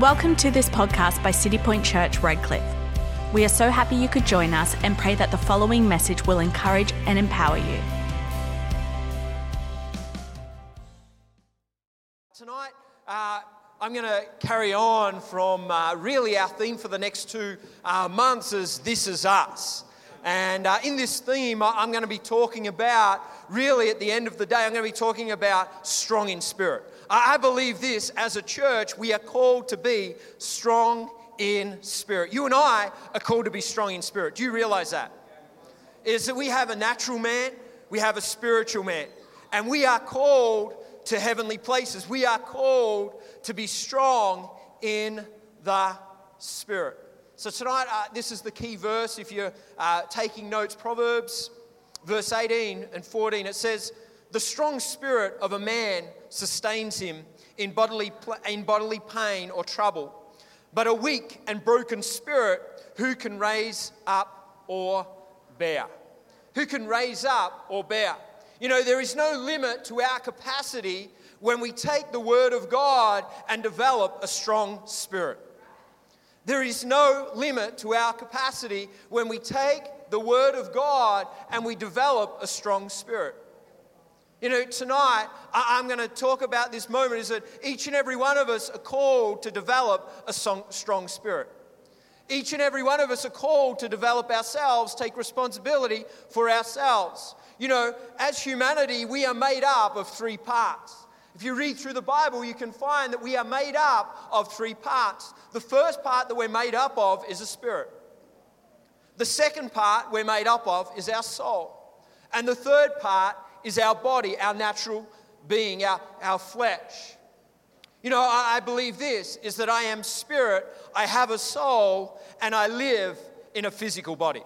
Welcome to this podcast by City Point Church, Redcliffe. We are so happy you could join us and pray that the following message will encourage and empower you. Tonight, uh, I'm going to carry on from uh, really our theme for the next two uh, months is This Is Us. And uh, in this theme, I'm going to be talking about, really at the end of the day, I'm going to be talking about strong in spirit. I believe this as a church, we are called to be strong in spirit. You and I are called to be strong in spirit. Do you realize that? Is that we have a natural man, we have a spiritual man, and we are called to heavenly places. We are called to be strong in the spirit. So tonight, uh, this is the key verse. If you're uh, taking notes, Proverbs, verse 18 and 14, it says, "The strong spirit of a man sustains him in bodily in bodily pain or trouble, but a weak and broken spirit, who can raise up or bear?" Who can raise up or bear? You know, there is no limit to our capacity when we take the Word of God and develop a strong spirit. There is no limit to our capacity when we take the Word of God and we develop a strong spirit. You know, tonight I- I'm going to talk about this moment is that each and every one of us are called to develop a strong spirit. Each and every one of us are called to develop ourselves, take responsibility for ourselves. You know, as humanity, we are made up of three parts. If you read through the Bible, you can find that we are made up of three parts. The first part that we're made up of is a spirit. The second part we're made up of is our soul. And the third part is our body, our natural being, our, our flesh. You know, I, I believe this is that I am spirit, I have a soul, and I live in a physical body.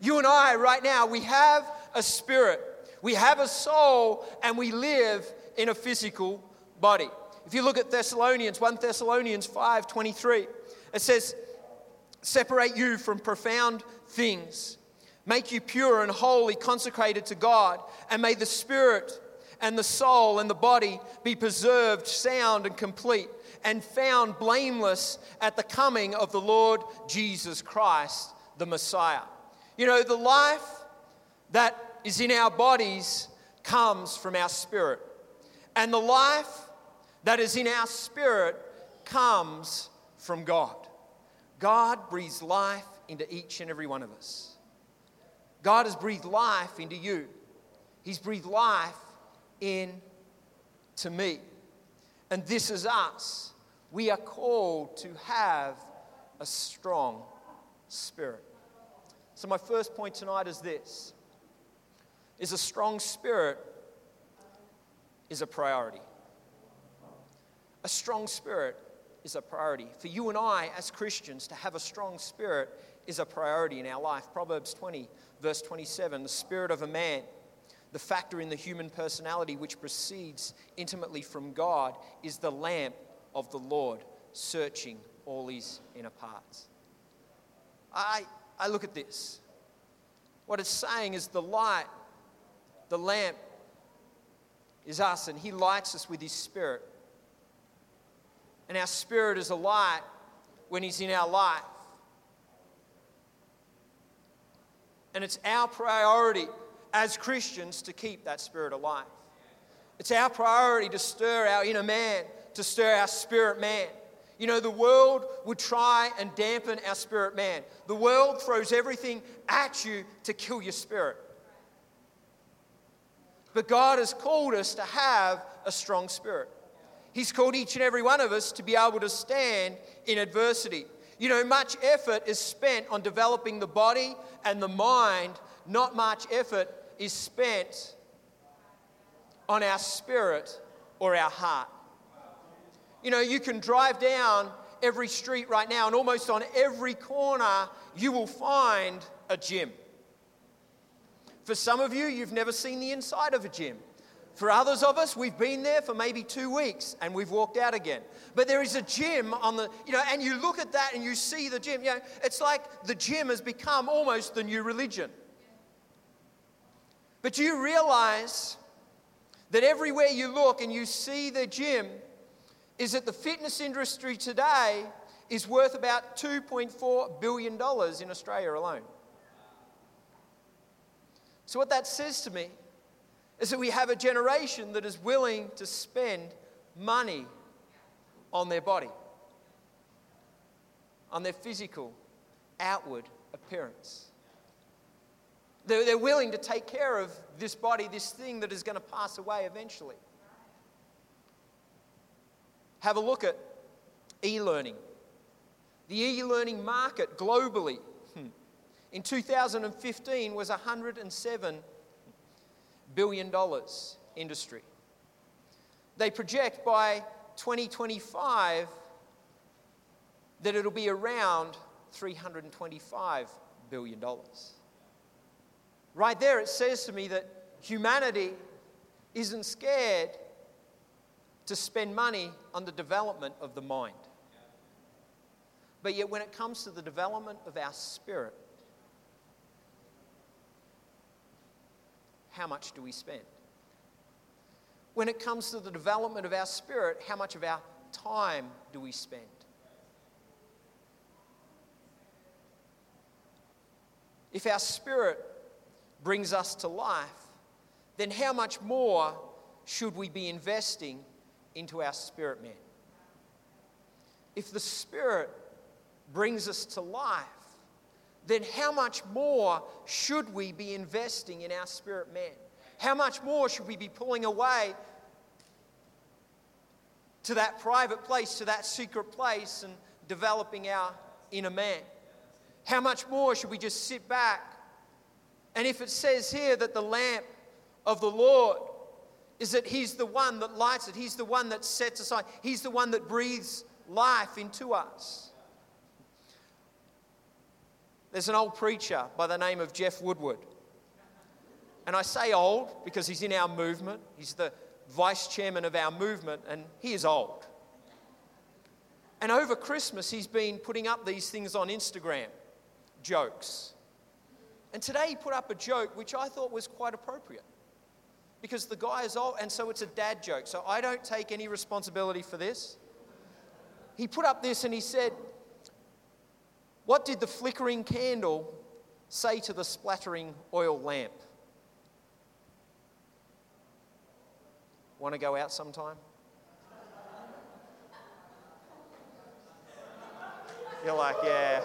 You and I, right now, we have a spirit, we have a soul, and we live in a physical body. If you look at Thessalonians, 1 Thessalonians 5 23, it says, Separate you from profound things, make you pure and holy, consecrated to God, and may the spirit and the soul and the body be preserved sound and complete and found blameless at the coming of the Lord Jesus Christ, the Messiah. You know, the life that is in our bodies comes from our spirit, and the life that is in our spirit comes from God. God breathes life into each and every one of us. God has breathed life into you. He's breathed life into me. And this is us. We are called to have a strong spirit. So my first point tonight is this is a strong spirit is a priority. A strong spirit is a priority. For you and I, as Christians, to have a strong spirit is a priority in our life. Proverbs 20, verse 27 the spirit of a man, the factor in the human personality which proceeds intimately from God, is the lamp of the Lord, searching all his inner parts. I, I look at this. What it's saying is the light, the lamp, is us, and he lights us with his spirit. And our spirit is a light when He's in our life. And it's our priority as Christians to keep that spirit alive. It's our priority to stir our inner man, to stir our spirit man. You know, the world would try and dampen our spirit man. The world throws everything at you to kill your spirit. But God has called us to have a strong spirit. He's called each and every one of us to be able to stand in adversity. You know, much effort is spent on developing the body and the mind, not much effort is spent on our spirit or our heart. You know, you can drive down every street right now, and almost on every corner, you will find a gym. For some of you, you've never seen the inside of a gym. For others of us, we've been there for maybe two weeks and we've walked out again. But there is a gym on the, you know, and you look at that and you see the gym. You know, it's like the gym has become almost the new religion. But do you realize that everywhere you look and you see the gym, is that the fitness industry today is worth about $2.4 billion in Australia alone. So, what that says to me is that we have a generation that is willing to spend money on their body, on their physical, outward appearance. They're, they're willing to take care of this body, this thing that is going to pass away eventually. Have a look at e learning. The e learning market globally hmm, in 2015 was 107 billion dollars industry. They project by 2025 that it'll be around 325 billion dollars. Right there, it says to me that humanity isn't scared to spend money on the development of the mind. But yet, when it comes to the development of our spirit, how much do we spend? When it comes to the development of our spirit, how much of our time do we spend? If our spirit brings us to life, then how much more should we be investing into our spirit man? If the spirit brings us to life, then how much more should we be investing in our spirit man? How much more should we be pulling away to that private place, to that secret place, and developing our inner man? How much more should we just sit back and if it says here that the lamp of the Lord is that He's the one that lights it, He's the one that sets aside, He's the one that breathes life into us. There's an old preacher by the name of Jeff Woodward. And I say old because he's in our movement. He's the vice chairman of our movement, and he is old. And over Christmas, he's been putting up these things on Instagram jokes. And today he put up a joke which I thought was quite appropriate because the guy is old, and so it's a dad joke. So I don't take any responsibility for this. He put up this and he said, What did the flickering candle say to the splattering oil lamp? Want to go out sometime? You're like, yeah,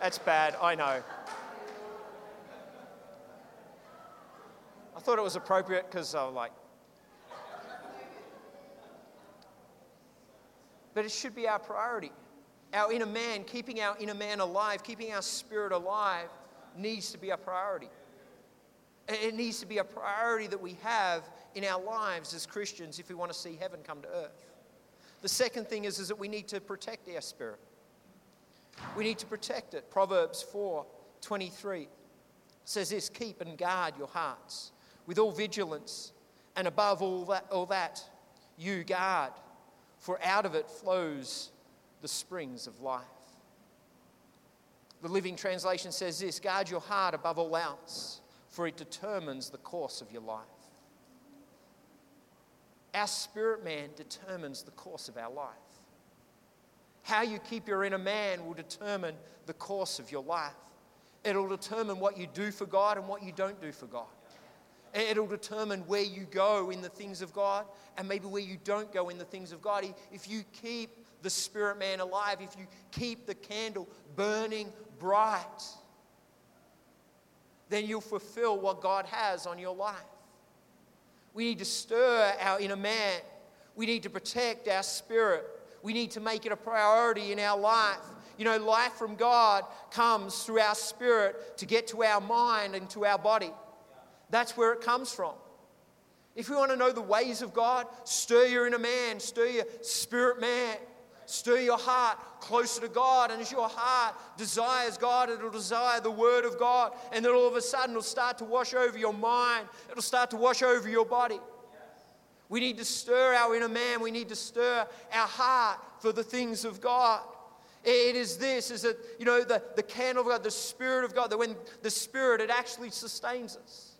that's bad, I know. I thought it was appropriate because I was like, but it should be our priority. Our inner man, keeping our inner man alive, keeping our spirit alive, needs to be a priority. It needs to be a priority that we have in our lives as Christians if we want to see heaven come to earth. The second thing is, is that we need to protect our spirit. We need to protect it. Proverbs 4 23 says this keep and guard your hearts with all vigilance, and above all that, all that, you guard, for out of it flows the springs of life. The Living Translation says this guard your heart above all else, for it determines the course of your life. Our spirit man determines the course of our life. How you keep your inner man will determine the course of your life. It'll determine what you do for God and what you don't do for God. It'll determine where you go in the things of God and maybe where you don't go in the things of God. If you keep the spirit man alive, if you keep the candle burning bright, then you'll fulfill what God has on your life. We need to stir our inner man. We need to protect our spirit. We need to make it a priority in our life. You know, life from God comes through our spirit to get to our mind and to our body. That's where it comes from. If we want to know the ways of God, stir your inner man, stir your spirit man, stir your heart closer to God. And as your heart desires God, it'll desire the Word of God. And then all of a sudden, it'll start to wash over your mind, it'll start to wash over your body. We need to stir our inner man. We need to stir our heart for the things of God. It is this, is that, you know, the, the candle of God, the Spirit of God, that when the Spirit, it actually sustains us.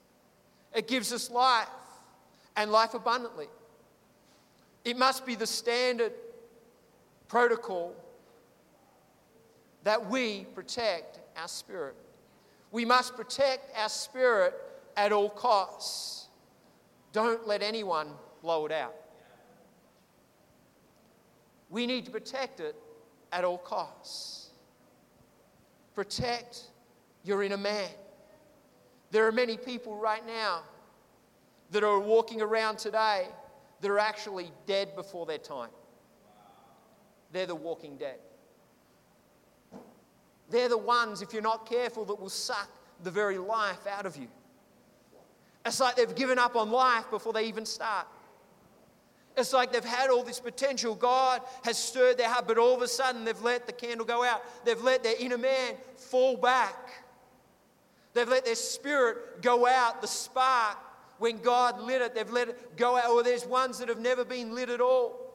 It gives us life and life abundantly. It must be the standard protocol that we protect our spirit. We must protect our spirit at all costs. Don't let anyone blow it out. We need to protect it at all costs. Protect your inner man. There are many people right now that are walking around today that are actually dead before their time. They're the walking dead. They're the ones, if you're not careful, that will suck the very life out of you. It's like they've given up on life before they even start. It's like they've had all this potential. God has stirred their heart, but all of a sudden they've let the candle go out. They've let their inner man fall back. They've let their spirit go out, the spark. When God lit it, they've let it go out. Or there's ones that have never been lit at all.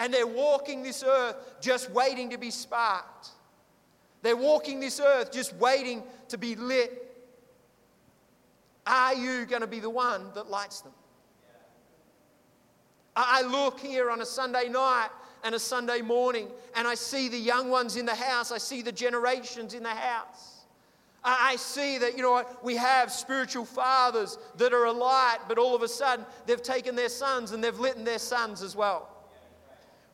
And they're walking this earth just waiting to be sparked. They're walking this earth just waiting to be lit. Are you going to be the one that lights them? I look here on a Sunday night and a Sunday morning and I see the young ones in the house, I see the generations in the house. I see that, you know what, we have spiritual fathers that are a light, but all of a sudden they've taken their sons and they've lit their sons as well.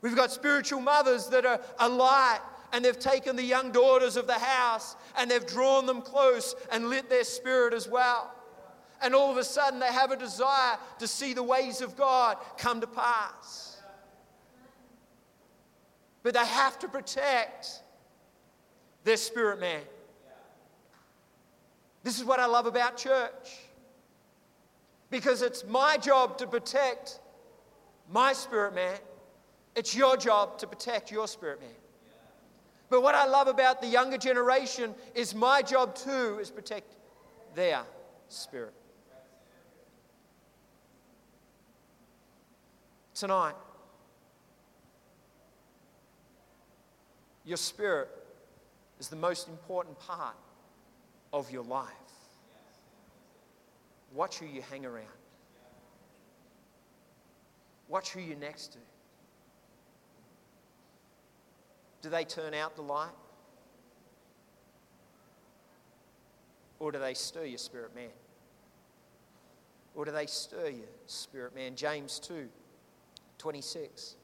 We've got spiritual mothers that are a light and they've taken the young daughters of the house and they've drawn them close and lit their spirit as well. And all of a sudden they have a desire to see the ways of God come to pass. But they have to protect their spirit man. This is what I love about church. Because it's my job to protect my spirit man, it's your job to protect your spirit man. But what I love about the younger generation is my job too is protect their spirit. Tonight, your spirit is the most important part of your life. Watch who you hang around. Watch who you're next to. Do they turn out the light? Or do they stir your spirit man? Or do they stir your spirit man? James 2 26.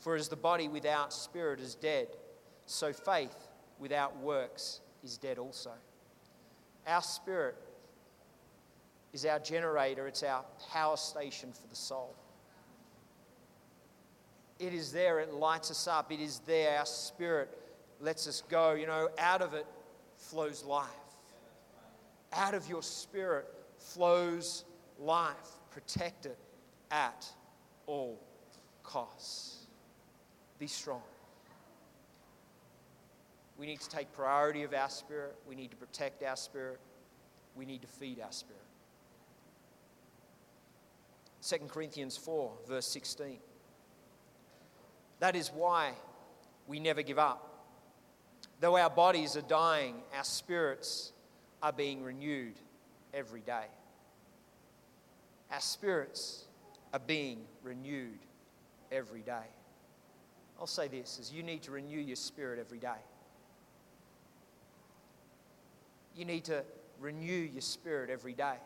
For as the body without spirit is dead, so faith without works is dead also. Our spirit is our generator, it's our power station for the soul. It is there, it lights us up, it is there, our spirit lets us go. You know, out of it flows life. Out of your spirit flows life. Protect it at all costs. Be strong. We need to take priority of our spirit. We need to protect our spirit. We need to feed our spirit. 2 Corinthians 4, verse 16. That is why we never give up. Though our bodies are dying, our spirits are being renewed every day. Our spirits are being renewed every day. I'll say this is you need to renew your spirit every day. You need to renew your spirit every day.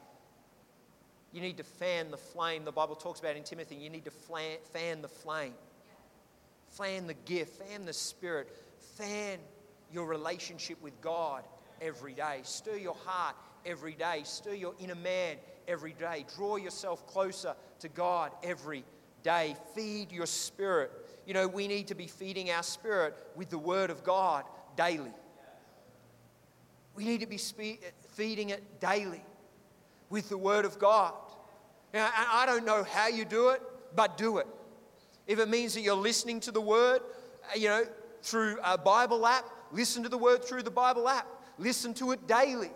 You need to fan the flame. The Bible talks about in Timothy, you need to fan the flame. Fan the gift, fan the spirit, fan your relationship with God every day. Stir your heart every day. Stir your inner man every day. Draw yourself closer to God every day. Feed your spirit. You know, we need to be feeding our spirit with the Word of God daily. We need to be spe- feeding it daily with the Word of God. And I don't know how you do it, but do it. If it means that you're listening to the Word, uh, you know, through a Bible app, listen to the Word through the Bible app. Listen to it daily.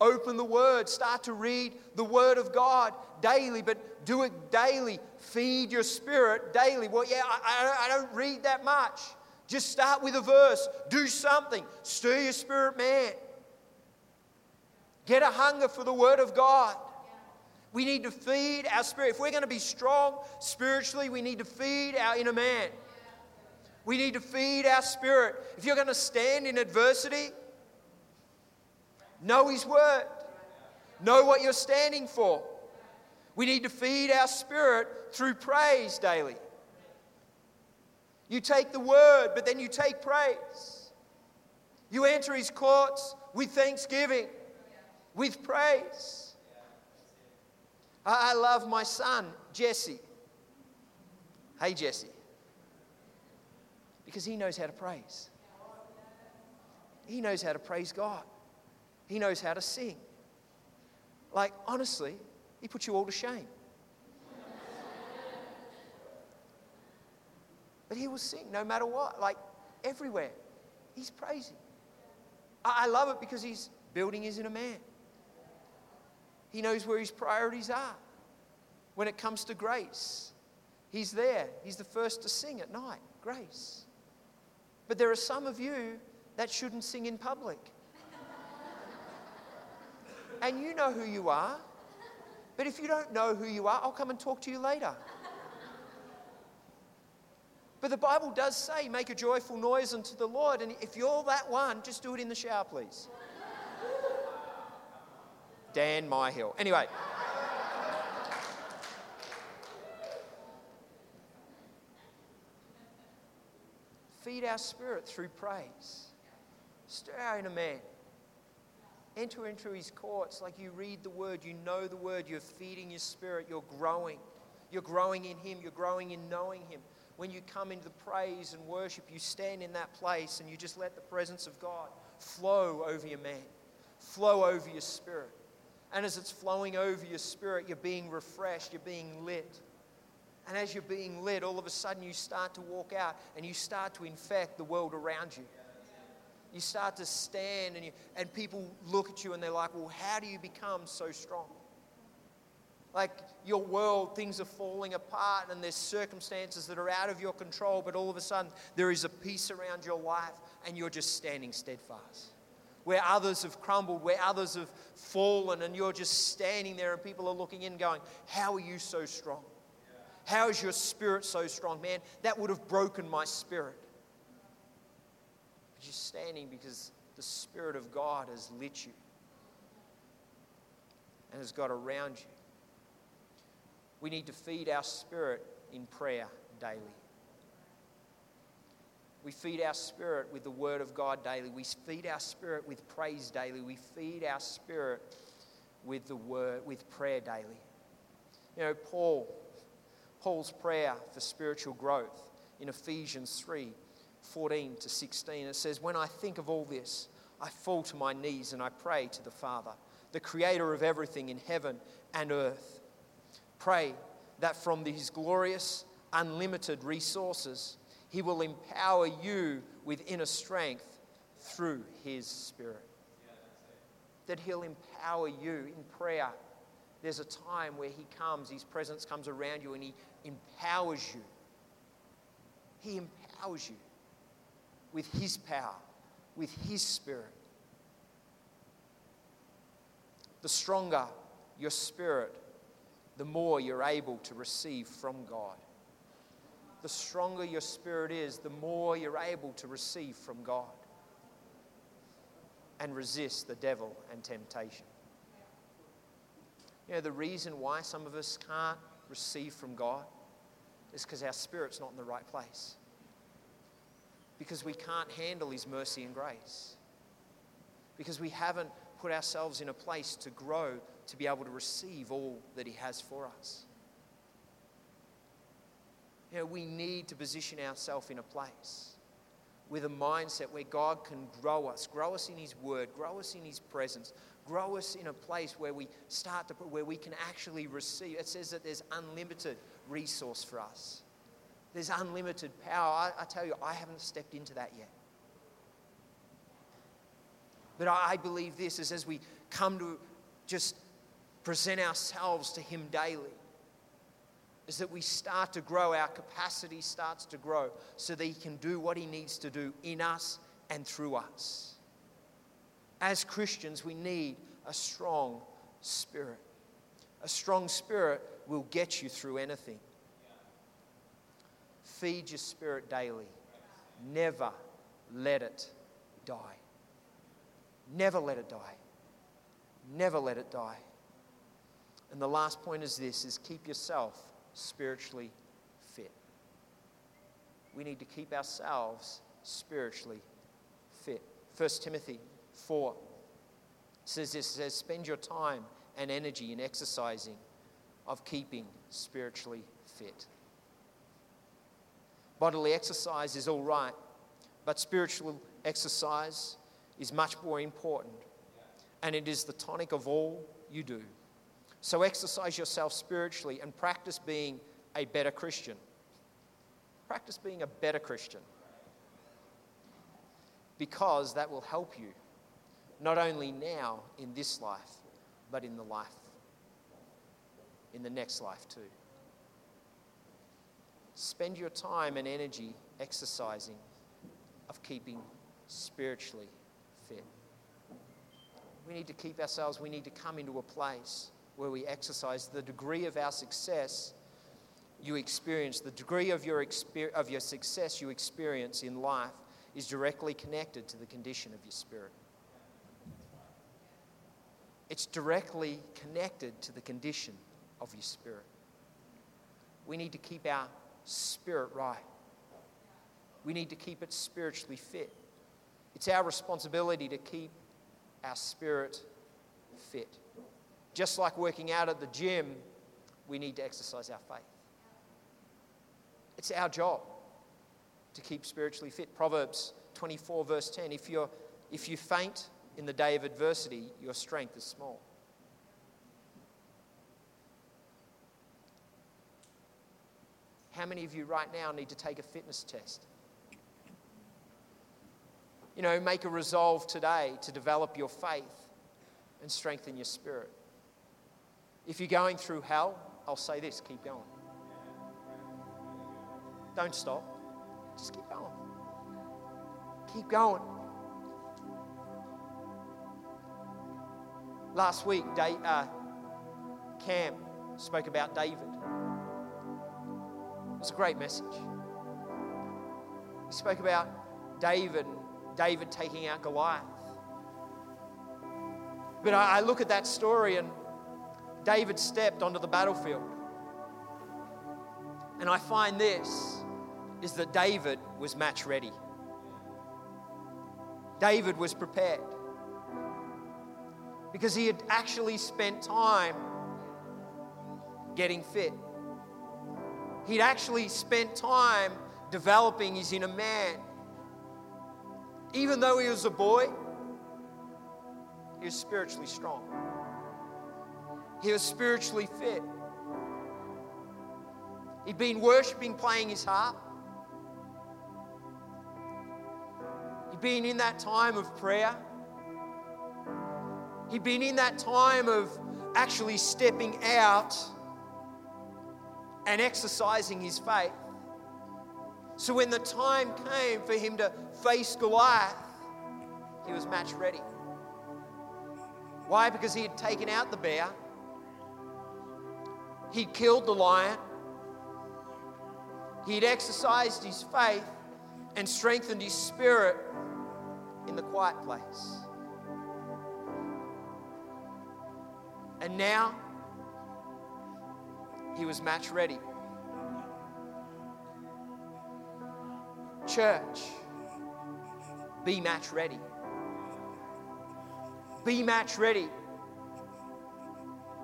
Open the Word. Start to read the Word of God daily, but do it daily. Feed your spirit daily. Well, yeah, I, I don't read that much. Just start with a verse. Do something. Stir your spirit, man. Get a hunger for the Word of God. We need to feed our spirit. If we're going to be strong spiritually, we need to feed our inner man. We need to feed our spirit. If you're going to stand in adversity, know His word, know what you're standing for. We need to feed our spirit through praise daily. You take the word, but then you take praise. You enter His courts with thanksgiving, with praise. I love my son, Jesse. Hey, Jesse because he knows how to praise. He knows how to praise God. He knows how to sing. Like, honestly, he puts you all to shame. but he will sing no matter what, like everywhere. He's praising. I love it because he's building his inner man. He knows where his priorities are. When it comes to grace, he's there. He's the first to sing at night. Grace. But there are some of you that shouldn't sing in public. and you know who you are. But if you don't know who you are, I'll come and talk to you later. But the Bible does say, make a joyful noise unto the Lord. And if you're that one, just do it in the shower, please. Dan Myhill. Anyway. Feed our spirit through praise. Stir our inner man. Enter into his courts like you read the word, you know the word, you're feeding your spirit, you're growing. You're growing in him, you're growing in knowing him. When you come into the praise and worship, you stand in that place and you just let the presence of God flow over your man, flow over your spirit. And as it's flowing over your spirit, you're being refreshed, you're being lit. And as you're being lit, all of a sudden you start to walk out and you start to infect the world around you. You start to stand and, you, and people look at you and they're like, well, how do you become so strong? Like your world, things are falling apart and there's circumstances that are out of your control, but all of a sudden there is a peace around your life and you're just standing steadfast. Where others have crumbled, where others have fallen, and you're just standing there and people are looking in going, How are you so strong? How is your spirit so strong? Man, that would have broken my spirit. But you're standing because the Spirit of God has lit you and has got around you. We need to feed our spirit in prayer daily. We feed our spirit with the Word of God daily. We feed our spirit with praise daily. We feed our spirit with the Word, with prayer daily. You know, Paul Paul's prayer for spiritual growth in Ephesians 3 14 to 16. It says, When I think of all this, I fall to my knees and I pray to the Father, the creator of everything in heaven and earth. Pray that from his glorious, unlimited resources, he will empower you with inner strength through his Spirit. That he'll empower you in prayer. There's a time where he comes, his presence comes around you, and he empowers you. He empowers you with His power, with His Spirit. The stronger your spirit, the more you're able to receive from God. The stronger your spirit is, the more you're able to receive from God and resist the devil and temptation. You know, the reason why some of us can't receive from God is because our spirit's not in the right place. Because we can't handle His mercy and grace. Because we haven't put ourselves in a place to grow to be able to receive all that He has for us. You know, we need to position ourselves in a place with a mindset where God can grow us, grow us in His Word, grow us in His presence, grow us in a place where we start to where we can actually receive. It says that there's unlimited resource for us. There's unlimited power. I, I tell you, I haven't stepped into that yet. But I, I believe this is as we come to just present ourselves to Him daily, is that we start to grow, our capacity starts to grow so that He can do what He needs to do in us and through us. As Christians, we need a strong spirit. A strong spirit will get you through anything. Feed your spirit daily Never let it die. Never let it die. Never let it die. And the last point is this is keep yourself spiritually fit. We need to keep ourselves spiritually fit. 1 Timothy 4 says this says spend your time and energy in exercising of keeping spiritually fit. Bodily exercise is all right, but spiritual exercise is much more important. And it is the tonic of all you do. So exercise yourself spiritually and practice being a better Christian. Practice being a better Christian. Because that will help you, not only now in this life, but in the life, in the next life too. Spend your time and energy exercising of keeping spiritually fit. We need to keep ourselves, we need to come into a place where we exercise the degree of our success you experience, the degree of your, of your success you experience in life is directly connected to the condition of your spirit. It's directly connected to the condition of your spirit. We need to keep our spirit right. We need to keep it spiritually fit. It's our responsibility to keep our spirit fit. Just like working out at the gym, we need to exercise our faith. It's our job to keep spiritually fit. Proverbs 24, verse 10 if, you're, if you faint in the day of adversity, your strength is small. How many of you right now need to take a fitness test? You know, make a resolve today to develop your faith and strengthen your spirit. If you're going through hell, I'll say this keep going. Don't stop. Just keep going. Keep going. Last week, uh, Cam spoke about David. It was a great message. He spoke about David, David taking out Goliath. But I, I look at that story and David stepped onto the battlefield. And I find this is that David was match ready. David was prepared because he had actually spent time getting fit. He'd actually spent time developing his inner man. Even though he was a boy, he was spiritually strong. He was spiritually fit. He'd been worshiping, playing his harp. He'd been in that time of prayer. He'd been in that time of actually stepping out and exercising his faith. So when the time came for him to face Goliath, he was match ready. Why? Because he had taken out the bear, he'd killed the lion, he'd exercised his faith and strengthened his spirit in the quiet place. And now, he was match ready. Church, be match ready. Be match ready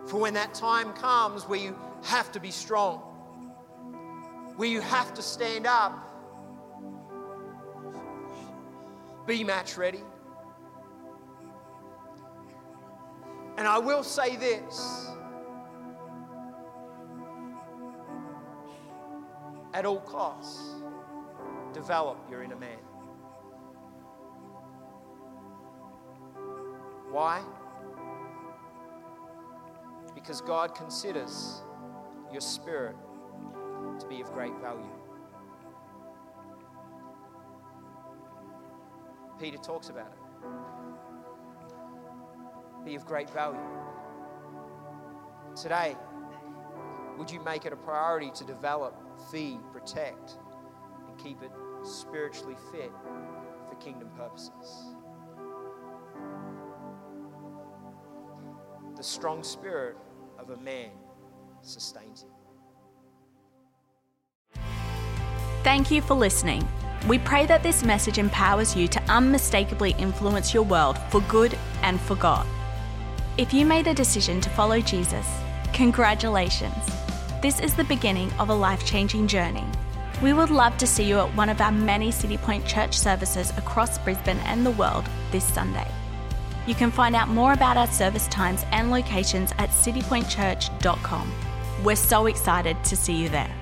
for when that time comes where you have to be strong, where you have to stand up. Be match ready. And I will say this at all costs, develop your inner man. Why? Because God considers your spirit to be of great value. Peter talks about it. Be of great value. Today, would you make it a priority to develop, feed, protect, and keep it spiritually fit for kingdom purposes. The strong spirit of a man sustains him. Thank you for listening. We pray that this message empowers you to unmistakably influence your world for good and for God. If you made a decision to follow Jesus, congratulations. This is the beginning of a life changing journey. We would love to see you at one of our many City Point Church services across Brisbane and the world this Sunday. You can find out more about our service times and locations at citypointchurch.com. We're so excited to see you there.